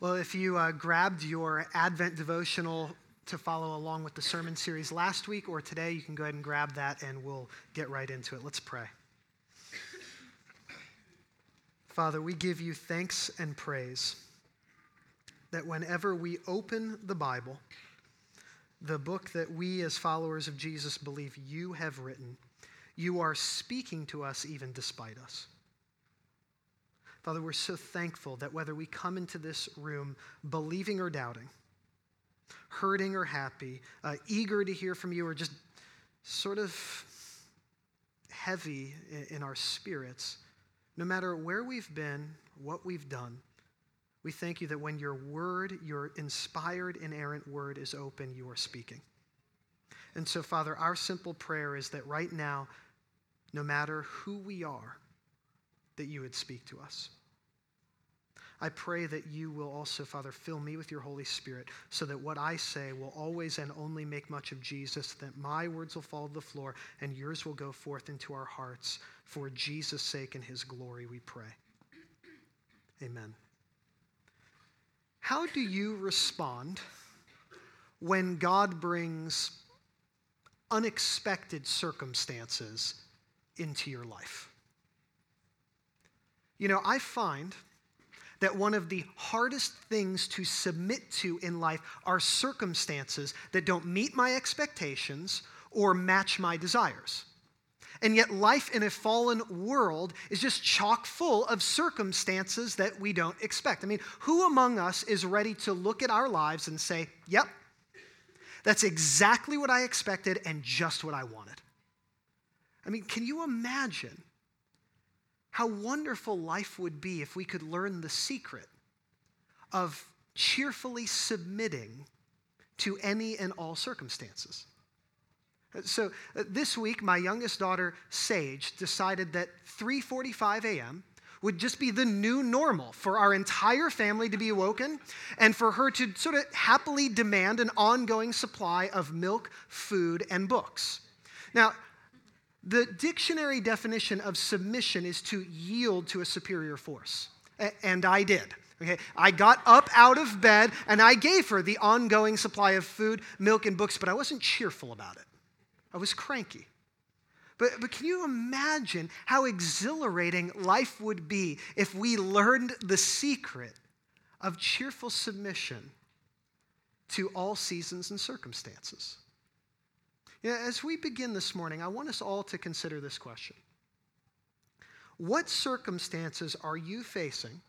Well, if you uh, grabbed your Advent devotional to follow along with the sermon series last week or today, you can go ahead and grab that and we'll get right into it. Let's pray. Father, we give you thanks and praise that whenever we open the Bible, the book that we as followers of Jesus believe you have written, you are speaking to us even despite us. Father, we're so thankful that whether we come into this room believing or doubting, hurting or happy, uh, eager to hear from you, or just sort of heavy in, in our spirits, no matter where we've been, what we've done, we thank you that when your word, your inspired, inerrant word is open, you are speaking. And so, Father, our simple prayer is that right now, no matter who we are, that you would speak to us. I pray that you will also, Father, fill me with your Holy Spirit so that what I say will always and only make much of Jesus, that my words will fall to the floor and yours will go forth into our hearts. For Jesus' sake and his glory, we pray. Amen. How do you respond when God brings unexpected circumstances into your life? You know, I find that one of the hardest things to submit to in life are circumstances that don't meet my expectations or match my desires. And yet, life in a fallen world is just chock full of circumstances that we don't expect. I mean, who among us is ready to look at our lives and say, Yep, that's exactly what I expected and just what I wanted? I mean, can you imagine how wonderful life would be if we could learn the secret of cheerfully submitting to any and all circumstances. So uh, this week, my youngest daughter, Sage, decided that 3:45 a.m. would just be the new normal for our entire family to be awoken and for her to sort of happily demand an ongoing supply of milk, food, and books. Now, the dictionary definition of submission is to yield to a superior force. And I did. Okay, I got up out of bed and I gave her the ongoing supply of food, milk, and books, but I wasn't cheerful about it. I was cranky. But, but can you imagine how exhilarating life would be if we learned the secret of cheerful submission to all seasons and circumstances? You know, as we begin this morning, I want us all to consider this question What circumstances are you facing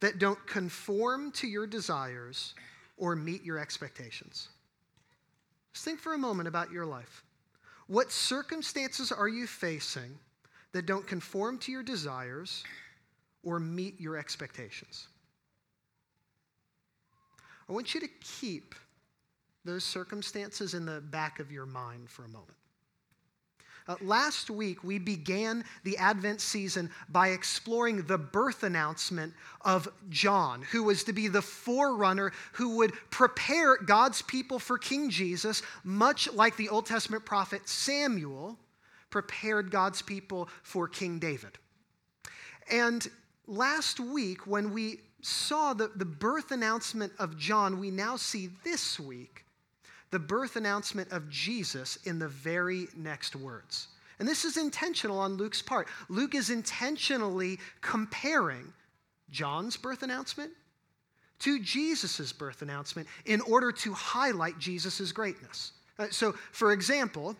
that don't conform to your desires or meet your expectations? Just think for a moment about your life. What circumstances are you facing that don't conform to your desires or meet your expectations? I want you to keep those circumstances in the back of your mind for a moment. Uh, last week, we began the Advent season by exploring the birth announcement of John, who was to be the forerunner who would prepare God's people for King Jesus, much like the Old Testament prophet Samuel prepared God's people for King David. And last week, when we saw the, the birth announcement of John, we now see this week the birth announcement of Jesus in the very next words. And this is intentional on Luke's part. Luke is intentionally comparing John's birth announcement to Jesus' birth announcement in order to highlight Jesus' greatness. Uh, so, for example,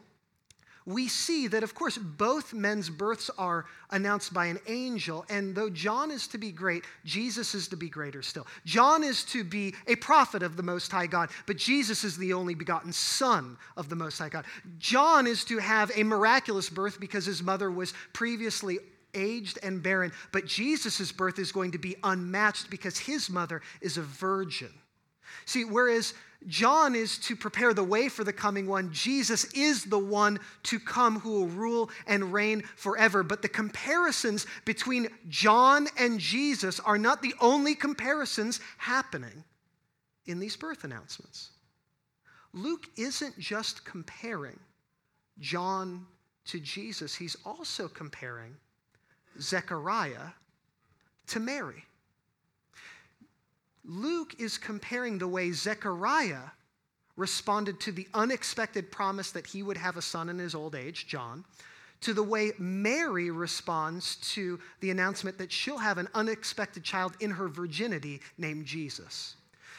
we see that, of course, both men's births are announced by an angel. And though John is to be great, Jesus is to be greater still. John is to be a prophet of the Most High God, but Jesus is the only begotten Son of the Most High God. John is to have a miraculous birth because his mother was previously aged and barren, but Jesus' birth is going to be unmatched because his mother is a virgin. See, whereas John is to prepare the way for the coming one. Jesus is the one to come who will rule and reign forever. But the comparisons between John and Jesus are not the only comparisons happening in these birth announcements. Luke isn't just comparing John to Jesus, he's also comparing Zechariah to Mary. Luke is comparing the way Zechariah responded to the unexpected promise that he would have a son in his old age, John, to the way Mary responds to the announcement that she'll have an unexpected child in her virginity named Jesus.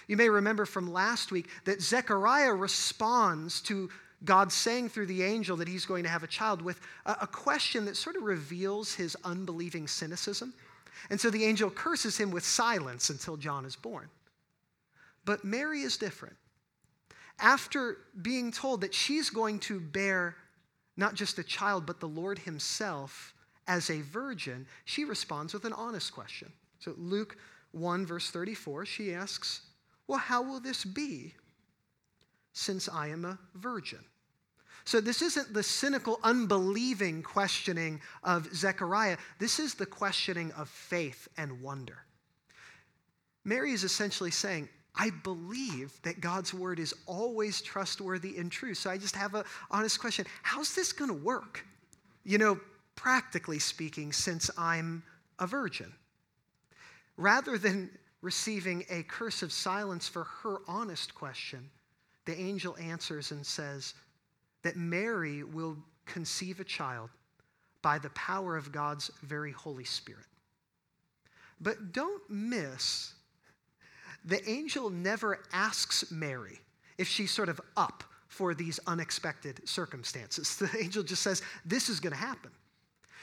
You may remember from last week that Zechariah responds to God saying through the angel that he's going to have a child with a, question that sort of reveals his unbelieving cynicism. And so the angel curses him with silence until John is born. But Mary is different. After being told that she's going to bear not just a child, but the Lord himself as a virgin, she responds with an honest question. So, Luke 1, verse 34, she asks, Well, how will this be since I am a virgin? So, this isn't the cynical, unbelieving questioning of Zechariah. This is the questioning of faith and wonder. Mary is essentially saying, I believe that God's word is always trustworthy and true. So I just have an honest question How's this going to work? You know, practically speaking, since I'm a virgin. Rather than receiving a curse of silence for her honest question, the angel answers and says that Mary will conceive a child by the power of God's very Holy Spirit. But don't miss the angel never asks Mary if she's sort of up for these unexpected circumstances. The angel just says, This is going to happen.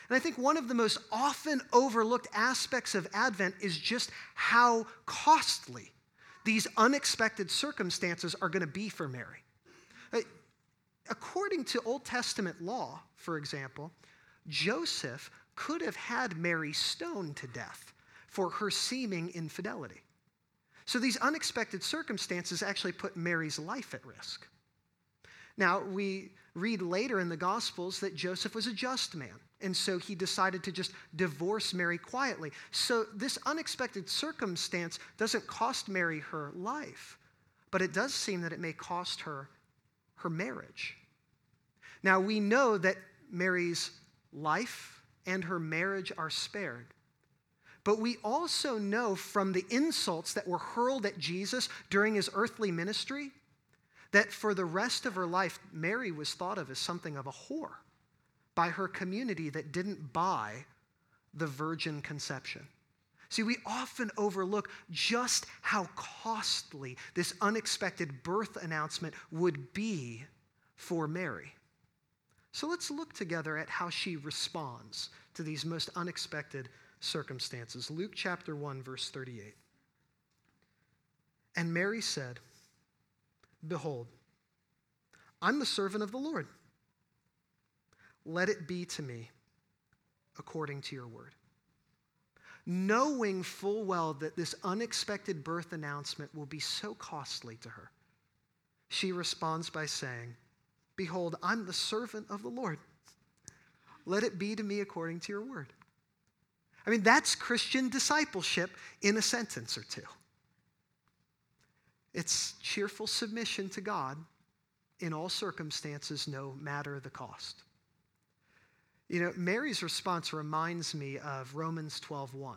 And I think one of the most often overlooked aspects of Advent is just how costly these unexpected circumstances are going to be for Mary. According to Old Testament law, for example, Joseph could have had Mary stoned to death for her seeming infidelity. So these unexpected circumstances actually put Mary's life at risk. Now, we read later in the Gospels that Joseph was a just man, and so he decided to just divorce Mary quietly. So this unexpected circumstance doesn't cost Mary her life, but it does seem that it may cost her her marriage. Now, we know that Mary's life and her marriage are spared but we also know from the insults that were hurled at Jesus during his earthly ministry that for the rest of her life, Mary was thought of as something of a whore by her community that didn't buy the virgin conception. See, we often overlook just how costly this unexpected birth announcement would be for Mary. So let's look together at how she responds to these most unexpected circumstances. Luke chapter 1, verse 38. And Mary said, Behold, I'm the servant of the Lord. Let it be to me according to your word. Knowing full well that this unexpected birth announcement will be so costly to her, she responds by saying, Behold, I'm the servant of the Lord. Let it be to me according to your word. I mean, that's Christian discipleship in a sentence or two. It's cheerful submission to God in all circumstances, no matter the cost. You know, Mary's response reminds me of Romans 12:1,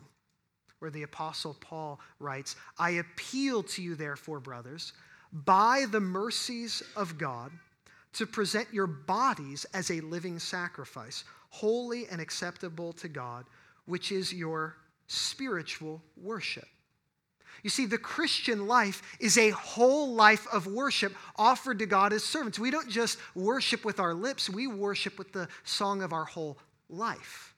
where the apostle Paul writes, "I appeal to you therefore, brothers, by the mercies of God, to present your bodies as a living sacrifice, holy and acceptable to God, which is your spiritual worship. You see, the Christian life is a whole life of worship offered to God as servants. We don't just worship with our lips, we worship with the song of our whole life.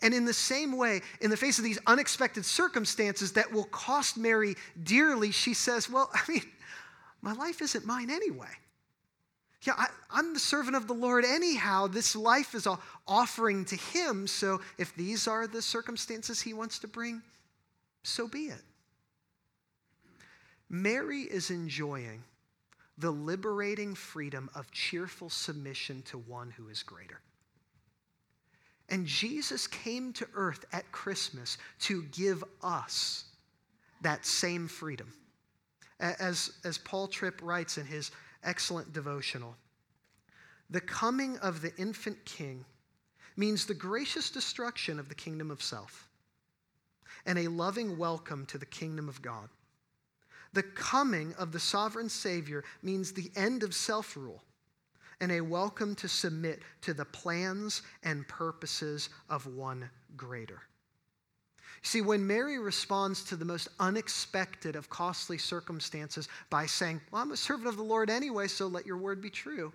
And in the same way, in the face of these unexpected circumstances that will cost Mary dearly, she says, Well, I mean, my life isn't mine anyway. Yeah, I, am the servant of the Lord anyhow. This life is an offering to Him. So if these are the circumstances He wants to bring, so be it. Mary is enjoying the liberating freedom of cheerful submission to one who is greater. And Jesus came to earth at Christmas to give us that same freedom. As, as Paul Tripp writes in his excellent devotional. The coming of the infant king means the gracious destruction of the kingdom of self and a loving welcome to the kingdom of God. The coming of the sovereign Savior means the end of self rule and a welcome to submit to the plans and purposes of one greater. See, when Mary responds to the most unexpected of costly circumstances by saying, Well, I'm a servant of the Lord anyway, so let your word be true,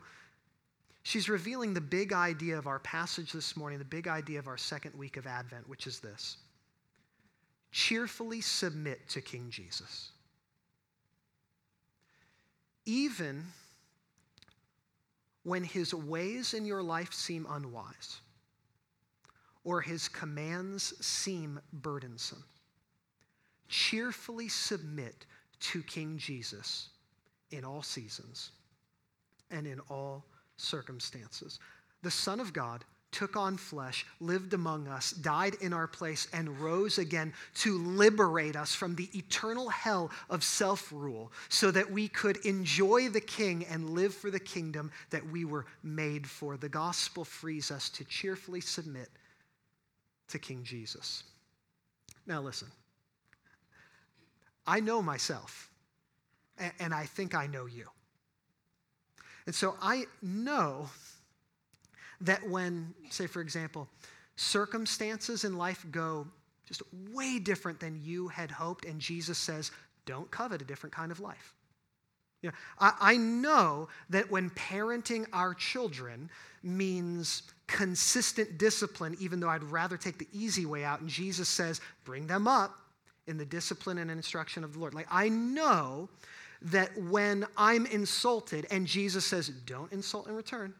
she's revealing the big idea of our passage this morning, the big idea of our second week of Advent, which is this cheerfully submit to King Jesus. Even when his ways in your life seem unwise or his commands seem burdensome. Cheerfully submit to King Jesus in all seasons and in all circumstances. The Son of God took on flesh, lived among us, died in our place, and rose again to liberate us from the eternal hell of self rule so that we could enjoy the King and live for the kingdom that we were made for. The gospel frees us to cheerfully submit to King Jesus. Now, listen, I know myself, and I think I know you. And so I know that when, say, for example, circumstances in life go just way different than you had hoped, and Jesus says, don't covet a different kind of life. You know, I, I know that when parenting our children means consistent discipline, even though I'd rather take the easy way out, and Jesus says, bring them up in the discipline and instruction of the Lord. Like, I know that when I'm insulted and Jesus says, don't insult in return,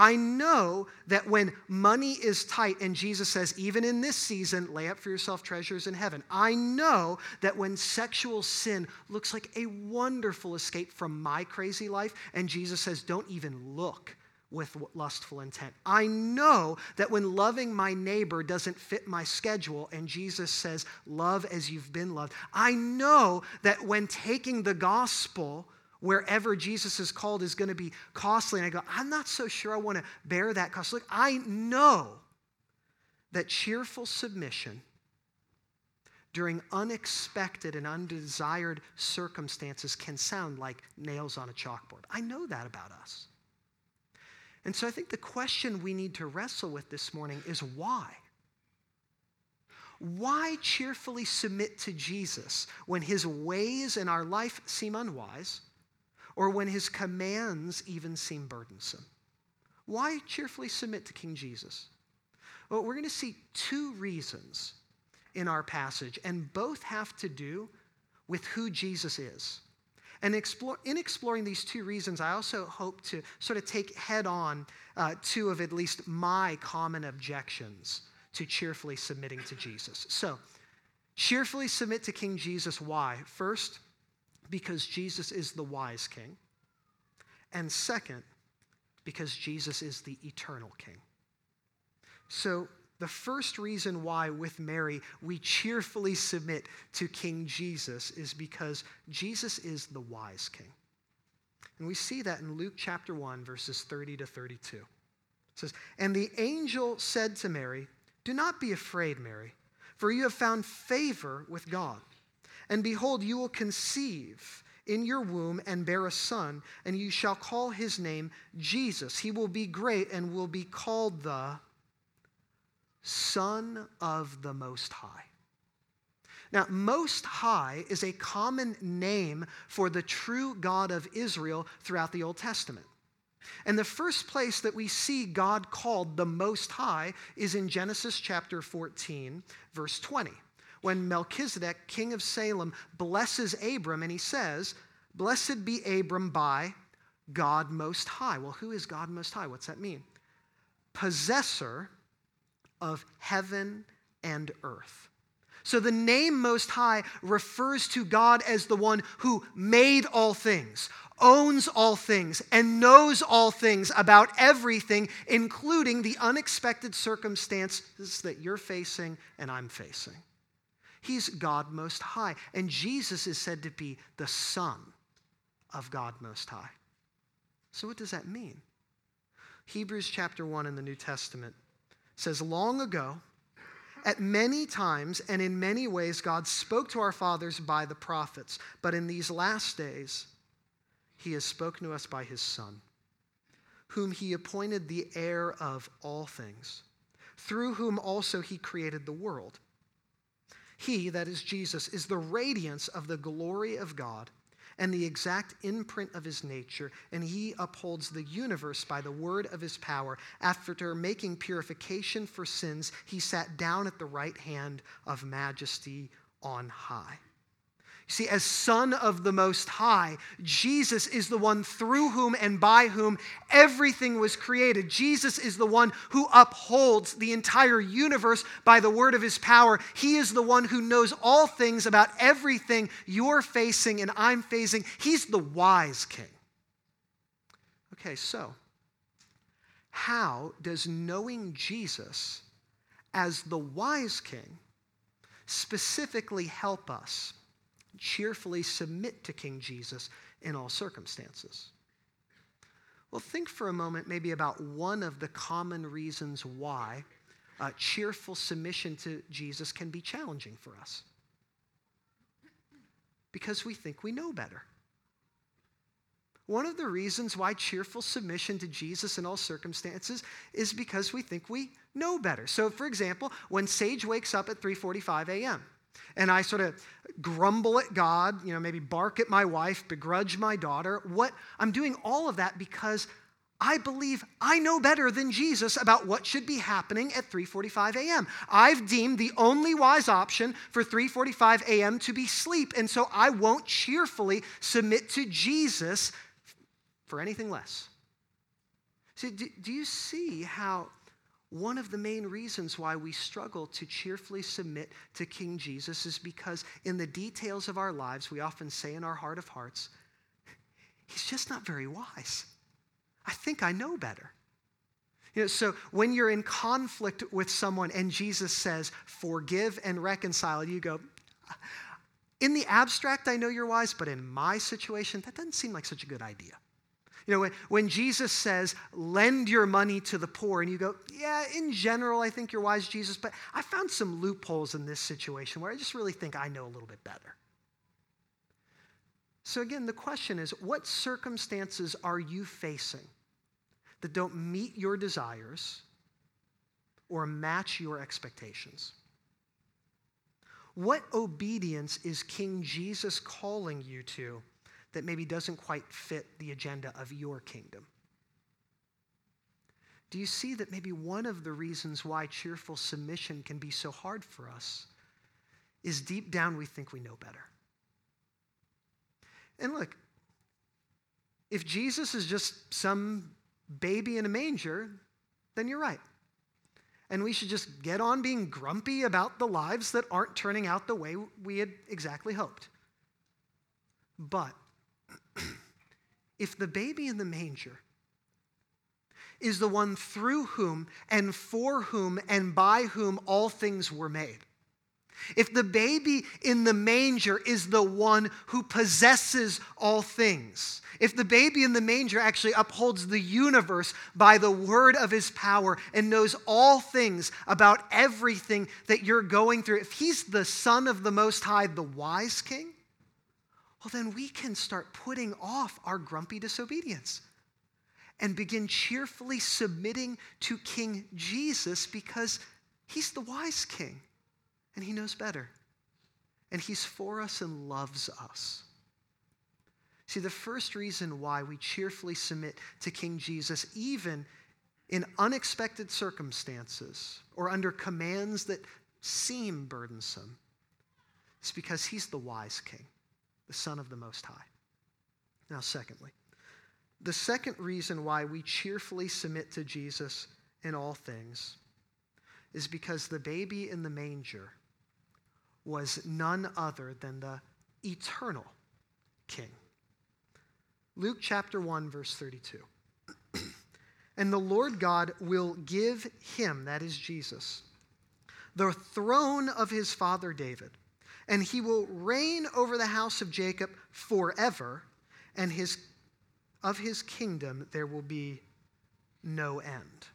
I know that when money is tight and Jesus says, even in this season, lay up for yourself treasures in heaven. I know that when sexual sin looks like a wonderful escape from my crazy life and Jesus says, don't even look with lustful intent. I know that when loving my neighbor doesn't fit my schedule and Jesus says, love as you've been loved. I know that when taking the gospel, wherever Jesus is called is going to be costly. And I go, I'm not so sure I want to bear that cost. Look, I know that cheerful submission during unexpected and undesired circumstances can sound like nails on a chalkboard. I know that about us. And so I think the question we need to wrestle with this morning is why? Why cheerfully submit to Jesus when his ways in our life seem unwise? Or when his commands even seem burdensome. Why cheerfully submit to King Jesus? Well, we're going to see two reasons in our passage, and both have to do with who Jesus is. And explore, in exploring these two reasons, I also hope to sort of take head on uh, two of at least my common objections to cheerfully submitting to Jesus. So, cheerfully submit to King Jesus. Why? First, because Jesus is the wise king. And second, because Jesus is the eternal king. So, the first reason why, with Mary, we cheerfully submit to King Jesus is because Jesus is the wise king. And we see that in Luke chapter 1, verses 30 to 32. It says, And the angel said to Mary, Do not be afraid, Mary, for you have found favor with God. And behold, you will conceive in your womb and bear a son, and you shall call his name Jesus. He will be great and will be called the Son of the Most High. Now, Most High is a common name for the true God of Israel throughout the Old Testament. And the first place that we see God called the Most High is in Genesis chapter 14, verse 20 when Melchizedek, king of Salem, blesses Abram and he says, Blessed be Abram by God Most High. Well, who is God Most High? What's that mean? Possessor of heaven and earth. So the name Most High refers to God as the one who made all things, owns all things, and knows all things about everything, including the unexpected circumstances that you're facing and I'm facing. He's God Most High. And Jesus is said to be the Son of God Most High. So, what does that mean? Hebrews chapter 1 in the New Testament says, Long ago, At many times and in many ways, God spoke to our fathers by the prophets, but in these last days, he has spoken to us by his Son, whom he appointed the heir of all things, through whom also he created the world. He, that is Jesus, is the radiance of the glory of God and the exact imprint of his nature, and he upholds the universe by the word of his power. After making purification for sins, he sat down at the right hand of majesty on high. See, as Son of the Most High, Jesus is the one through whom and by whom everything was created. Jesus is the one who upholds the entire universe by the word of his power. He is the one who knows all things about everything you're facing and I'm facing. He's the wise king. Okay, so how does knowing Jesus as the wise king specifically help us? Cheerfully submit to King Jesus in all circumstances. Well, think for a moment maybe about one of the common reasons why uh, cheerful submission to Jesus can be challenging for us. Because we think we know better. One of the reasons why cheerful submission to Jesus in all circumstances is because we think we know better. So, for example, when Sage wakes up at 3:45 a.m., and I sort of grumble at God, you know, maybe bark at my wife, begrudge my daughter. What I'm doing all of that because I believe I know better than Jesus about what should be happening at 3:45 a.m. I've deemed the only wise option for 3:45 a.m. to be sleep, and so I won't cheerfully submit to Jesus for anything less. See, do, do you see how one of the main reasons why we struggle to cheerfully submit to King Jesus is because in the details of our lives, we often say in our heart of hearts, He's just not very wise. I think I know better. You know, so when you're in conflict with someone and Jesus says, forgive and reconcile, you go, in the abstract, I know you're wise, but in my situation, that doesn't seem like such a good idea. You know, when, when Jesus says, lend your money to the poor, and you go, yeah, in general, I think you're wise, Jesus, but I found some loopholes in this situation where I just really think I know a little bit better. So, again, the question is what circumstances are you facing that don't meet your desires or match your expectations? What obedience is King Jesus calling you to that maybe doesn't quite fit the agenda of your kingdom? Do you see that maybe one of the reasons why cheerful submission can be so hard for us is deep down we think we know better? And look, if Jesus is just some baby in a manger, then you're right. And we should just get on being grumpy about the lives that aren't turning out the way we had exactly hoped. But if the baby in the manger is the one through whom and for whom and by whom all things were made, if the baby in the manger is the one who possesses all things, if the baby in the manger actually upholds the universe by the word of his power and knows all things about everything that you're going through, if he's the son of the Most High, the wise king, well, then we can start putting off our grumpy disobedience and begin cheerfully submitting to King Jesus because he's the wise king and he knows better. And he's for us and loves us. See, the first reason why we cheerfully submit to King Jesus, even in unexpected circumstances or under commands that seem burdensome, is because he's the wise king the Son of the Most High. Now, secondly, the second reason why we cheerfully submit to Jesus in all things is because the baby in the manger was none other than the eternal King. Luke chapter 1, verse 32. and the Lord God will give him, that is Jesus, the throne of his father David and he will reign over the house of Jacob forever, and his, of his kingdom there will be no end.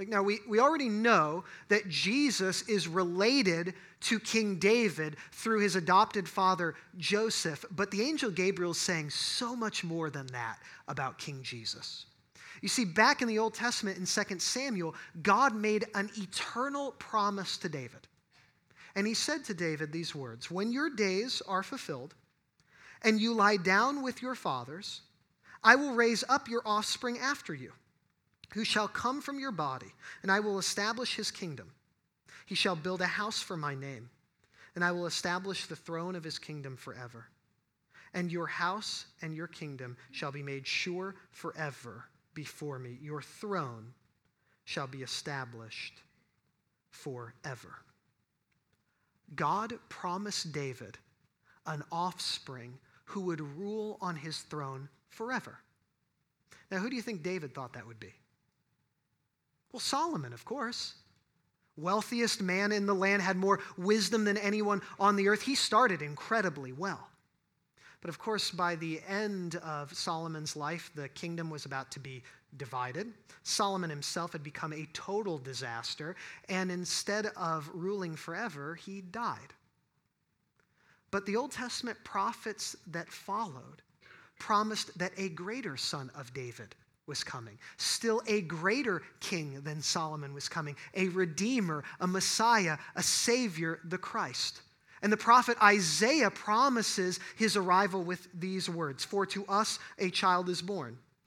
Like now, we, we already know that Jesus is related to King David through his adopted father Joseph, but the angel Gabriel is saying so much more than that about King Jesus. You see, back in the Old Testament in 2 Samuel, God made an eternal promise to David. And he said to David these words When your days are fulfilled and you lie down with your fathers, I will raise up your offspring after you who shall come from your body, and I will establish his kingdom. He shall build a house for my name, and I will establish the throne of his kingdom forever. And your house and your kingdom shall be made sure forever before me. Your throne shall be established forever. God promised David an offspring who would rule on his throne forever. Now, who do you think David thought that would be? Well, Solomon, of course. Wealthiest man in the land, had more wisdom than anyone on the earth. He started incredibly well. But of course, by the end of Solomon's life, the kingdom was about to be divided. Solomon himself had become a total disaster, and instead of ruling forever, he died. But the Old Testament prophets that followed promised that a greater son of David was coming. Still, a greater king than Solomon was coming, a redeemer, a Messiah, a Savior, the Christ. And the prophet Isaiah promises his arrival with these words For to us a child is born,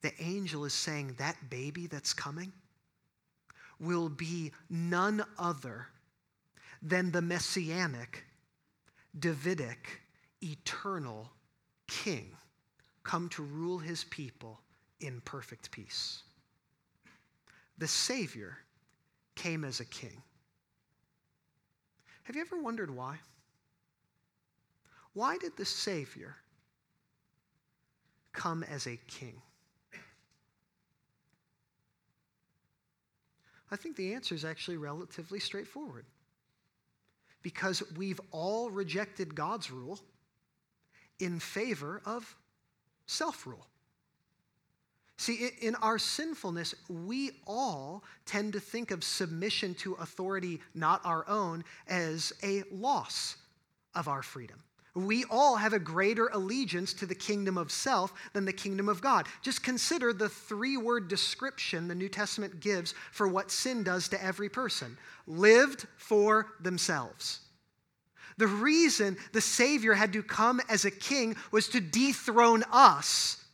The angel is saying that baby that's coming will be none other than the messianic, Davidic, eternal king come to rule his people in perfect peace. The Savior came as a king. Have you ever wondered why? Why did the Savior come as a king? I think the answer is actually relatively straightforward because we've all rejected God's rule in favor of self rule. See, in our sinfulness, we all tend to think of submission to authority not our own as a loss of our freedom. We all have a greater allegiance to the kingdom of self than the kingdom of God. Just consider the three word description the New Testament gives for what sin does to every person lived for themselves. The reason the Savior had to come as a king was to dethrone us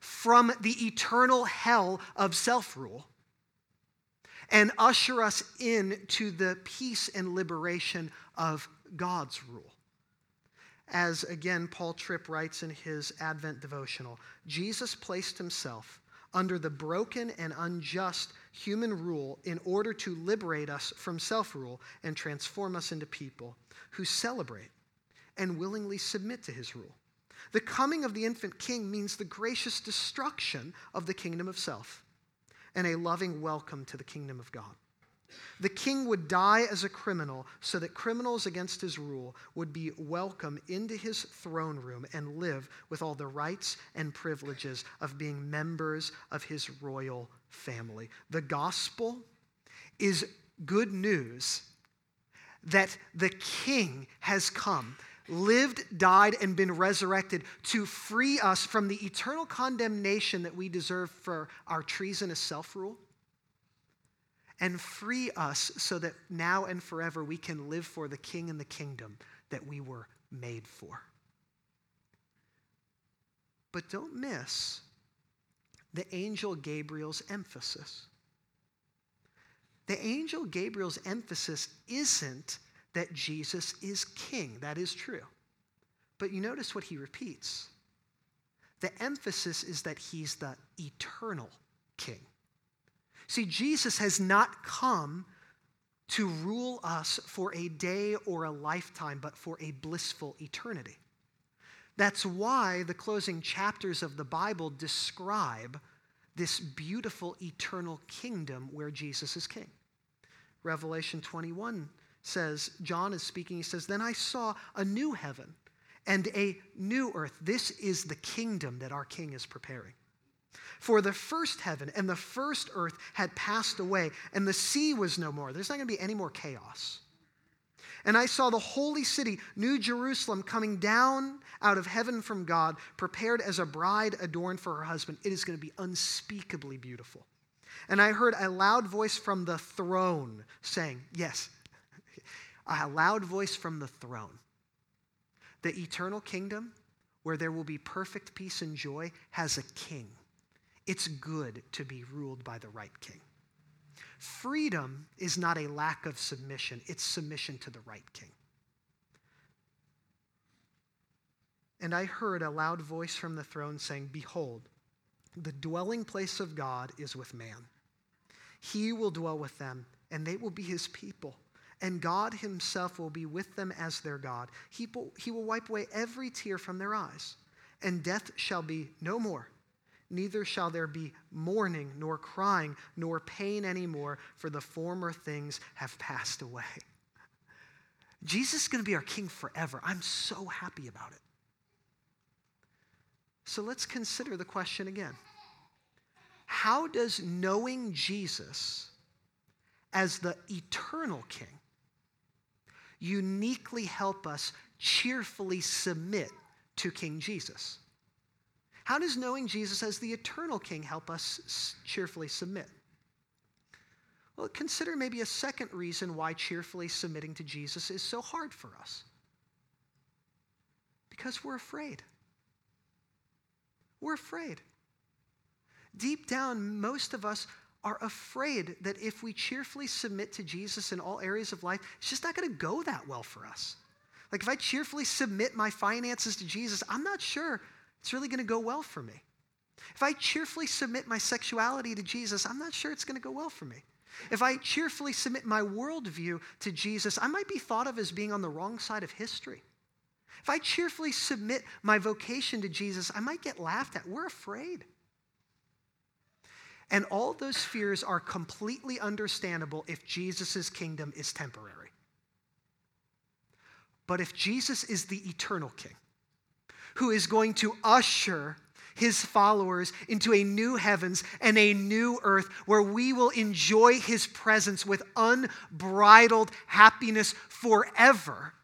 from the eternal hell of self rule and usher us into the peace and liberation of God's rule. As again, Paul Tripp writes in his Advent devotional Jesus placed himself under the broken and unjust human rule in order to liberate us from self rule and transform us into people who celebrate and willingly submit to his rule. The coming of the infant king means the gracious destruction of the kingdom of self and a loving welcome to the kingdom of God. The king would die as a criminal so that criminals against his rule would be welcome into his throne room and live with all the rights and privileges of being members of his royal family. The gospel is good news that the king has come lived, died, and been resurrected to free us from the eternal condemnation that we deserve for our treasonous self rule and free us so that now and forever we can live for the king and the kingdom that we were made for. But don't miss the angel Gabriel's emphasis. The angel Gabriel's emphasis isn't that Jesus is king. That is true. But you notice what he repeats. The emphasis is that he's the eternal king. See, Jesus has not come to rule us for a day or a lifetime, but for a blissful eternity. That's why the closing chapters of the Bible describe this beautiful eternal kingdom where Jesus is king. Revelation 21 says, John is speaking, he says, Then I saw a new heaven and a new earth. This is the kingdom that our king is preparing. For the first heaven and the first earth had passed away, and the sea was no more. There's not going to be any more chaos. And I saw the holy city, New Jerusalem, coming down out of heaven from God, prepared as a bride adorned for her husband. It is going to be unspeakably beautiful. And I heard a loud voice from the throne saying, Yes, a loud voice from the throne. The eternal kingdom, where there will be perfect peace and joy, has a king. It's good to be ruled by the right king. Freedom is not a lack of submission, it's submission to the right king. And I heard a loud voice from the throne saying, Behold, the dwelling place of God is with man. He will dwell with them, and they will be his people. And God himself will be with them as their God. He will, wipe away every tear from their eyes, and death shall be no more neither shall there be mourning, nor crying, nor pain anymore, for the former things have passed away. Jesus is going to be our king forever. I'm so happy about it. So let's consider the question again How does knowing Jesus as the eternal king uniquely help us cheerfully submit to King Jesus? How does knowing Jesus as the eternal King help us cheerfully submit? Well, consider maybe a second reason why cheerfully submitting to Jesus is so hard for us. Because we're afraid. We're afraid. Deep down, most of us are afraid that if we cheerfully submit to Jesus in all areas of life, it's just not going to go that well for us. Like if I cheerfully submit my finances to Jesus, I'm not sure it's really going to go well for me. If I cheerfully submit my sexuality to Jesus, I'm not sure it's going to go well for me. If I cheerfully submit my worldview to Jesus, I might be thought of as being on the wrong side of history. If I cheerfully submit my vocation to Jesus, I might get laughed at. We're afraid. And all those fears are completely understandable if Jesus' kingdom is temporary. But if Jesus is the eternal king, who is going to usher his followers into a new heavens and a new earth where we will enjoy his presence with unbridled happiness forever,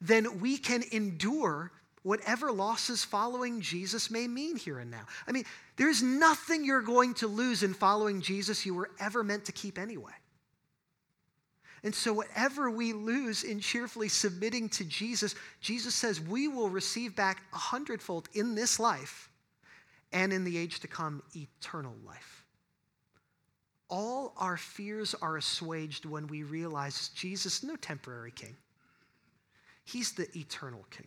then we can endure whatever losses following Jesus may mean here and now. I mean, there's nothing you're going to lose in following Jesus you were ever meant to keep anyway. And so, whatever we lose in cheerfully submitting to Jesus, Jesus says we will receive back a hundredfold in this life and in the age to come, eternal life. All our fears are assuaged when we realize Jesus, is no temporary king, he's the eternal king.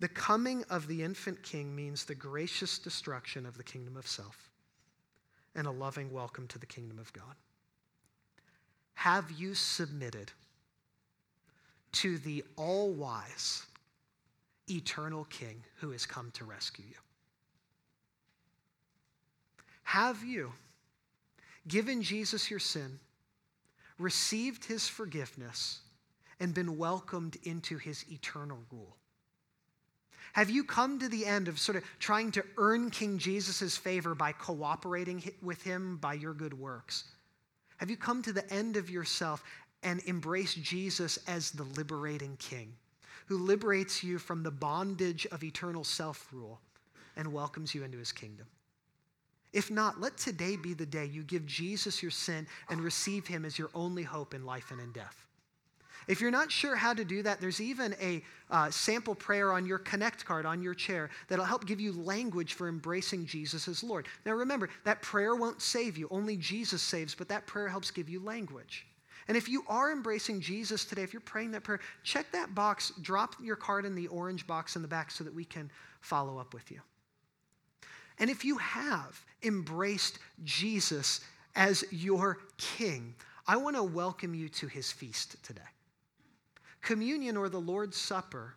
The coming of the infant king means the gracious destruction of the kingdom of self and a loving welcome to the kingdom of God. Have you submitted to the all wise, eternal King who has come to rescue you? Have you given Jesus your sin, received his forgiveness, and been welcomed into his eternal rule? Have you come to the end of sort of trying to earn King Jesus' favor by cooperating with him by your good works? Have you come to the end of yourself and embraced Jesus as the liberating king who liberates you from the bondage of eternal self rule and welcomes you into his kingdom? If not, let today be the day you give Jesus your sin and receive him as your only hope in life and in death. If you're not sure how to do that, there's even a uh, sample prayer on your Connect card on your chair that'll help give you language for embracing Jesus as Lord. Now remember, that prayer won't save you, only Jesus saves, but that prayer helps give you language. And if you are embracing Jesus today, if you're praying that prayer, check that box, drop your card in the orange box in the back so that we can follow up with you. And if you have embraced Jesus as your king, I want to welcome you to his feast today. Communion or the Lord's Supper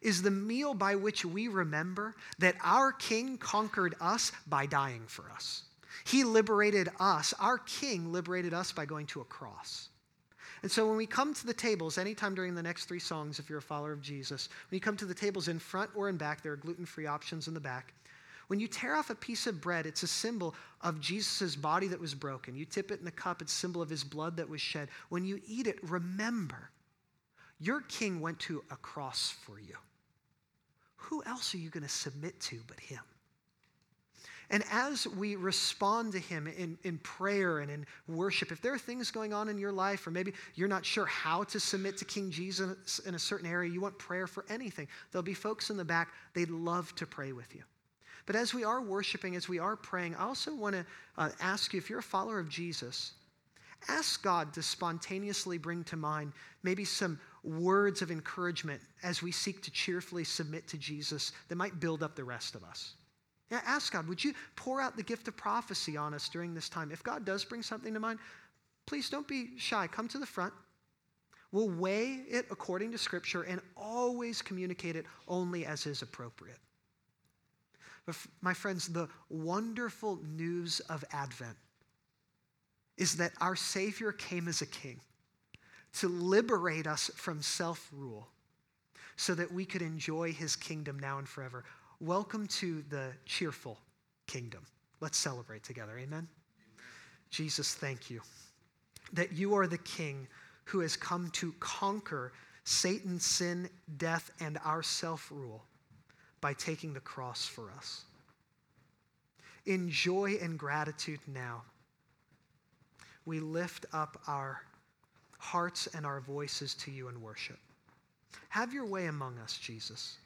is the meal by which we remember that our king conquered us by dying for us. He liberated us. Our king liberated us by going to a cross. And so when we come to the tables, anytime during the next three songs, if you're a follower of Jesus, when you come to the tables in front or in back, there are gluten free options in the back. When you tear off a piece of bread, it's a symbol of Jesus' body that was broken. You tip it in the cup, it's a symbol of his blood that was shed. When you eat it, remember, your king went to a cross for you. Who else are you going to submit to but him? And as we respond to Him in, in prayer and in worship, if there are things going on in your life, or maybe you're not sure how to submit to King Jesus in a certain area, you want prayer for anything, there'll be folks in the back, they'd love to pray with you. But as we are worshiping, as we are praying, I also want to uh, ask you if you're a follower of Jesus, ask God to spontaneously bring to mind maybe some words of encouragement as we seek to cheerfully submit to Jesus that might build up the rest of us. Yeah, ask God, would you pour out the gift of prophecy on us during this time? If God does bring something to mind, please don't be shy. Come to the front. We'll weigh it according to Scripture and always communicate it only as is appropriate. But, my friends, the wonderful news of Advent is that our Savior came as a king to liberate us from self rule so that we could enjoy his kingdom now and forever. Welcome to the cheerful kingdom. Let's celebrate together. Amen? Amen? Jesus, thank you that you are the king who has come to conquer Satan, sin, death, and our self rule by taking the cross for us. In joy and gratitude now, we lift up our hearts and our voices to you in worship. Have your way among us, Jesus.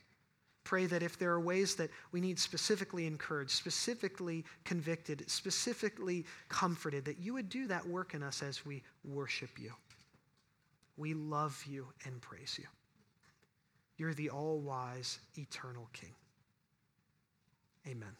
Pray that if there are ways that we need specifically encouraged, specifically convicted, specifically comforted, that you would do that work in us as we worship you. We love you and praise you. You're the all wise, eternal King. Amen.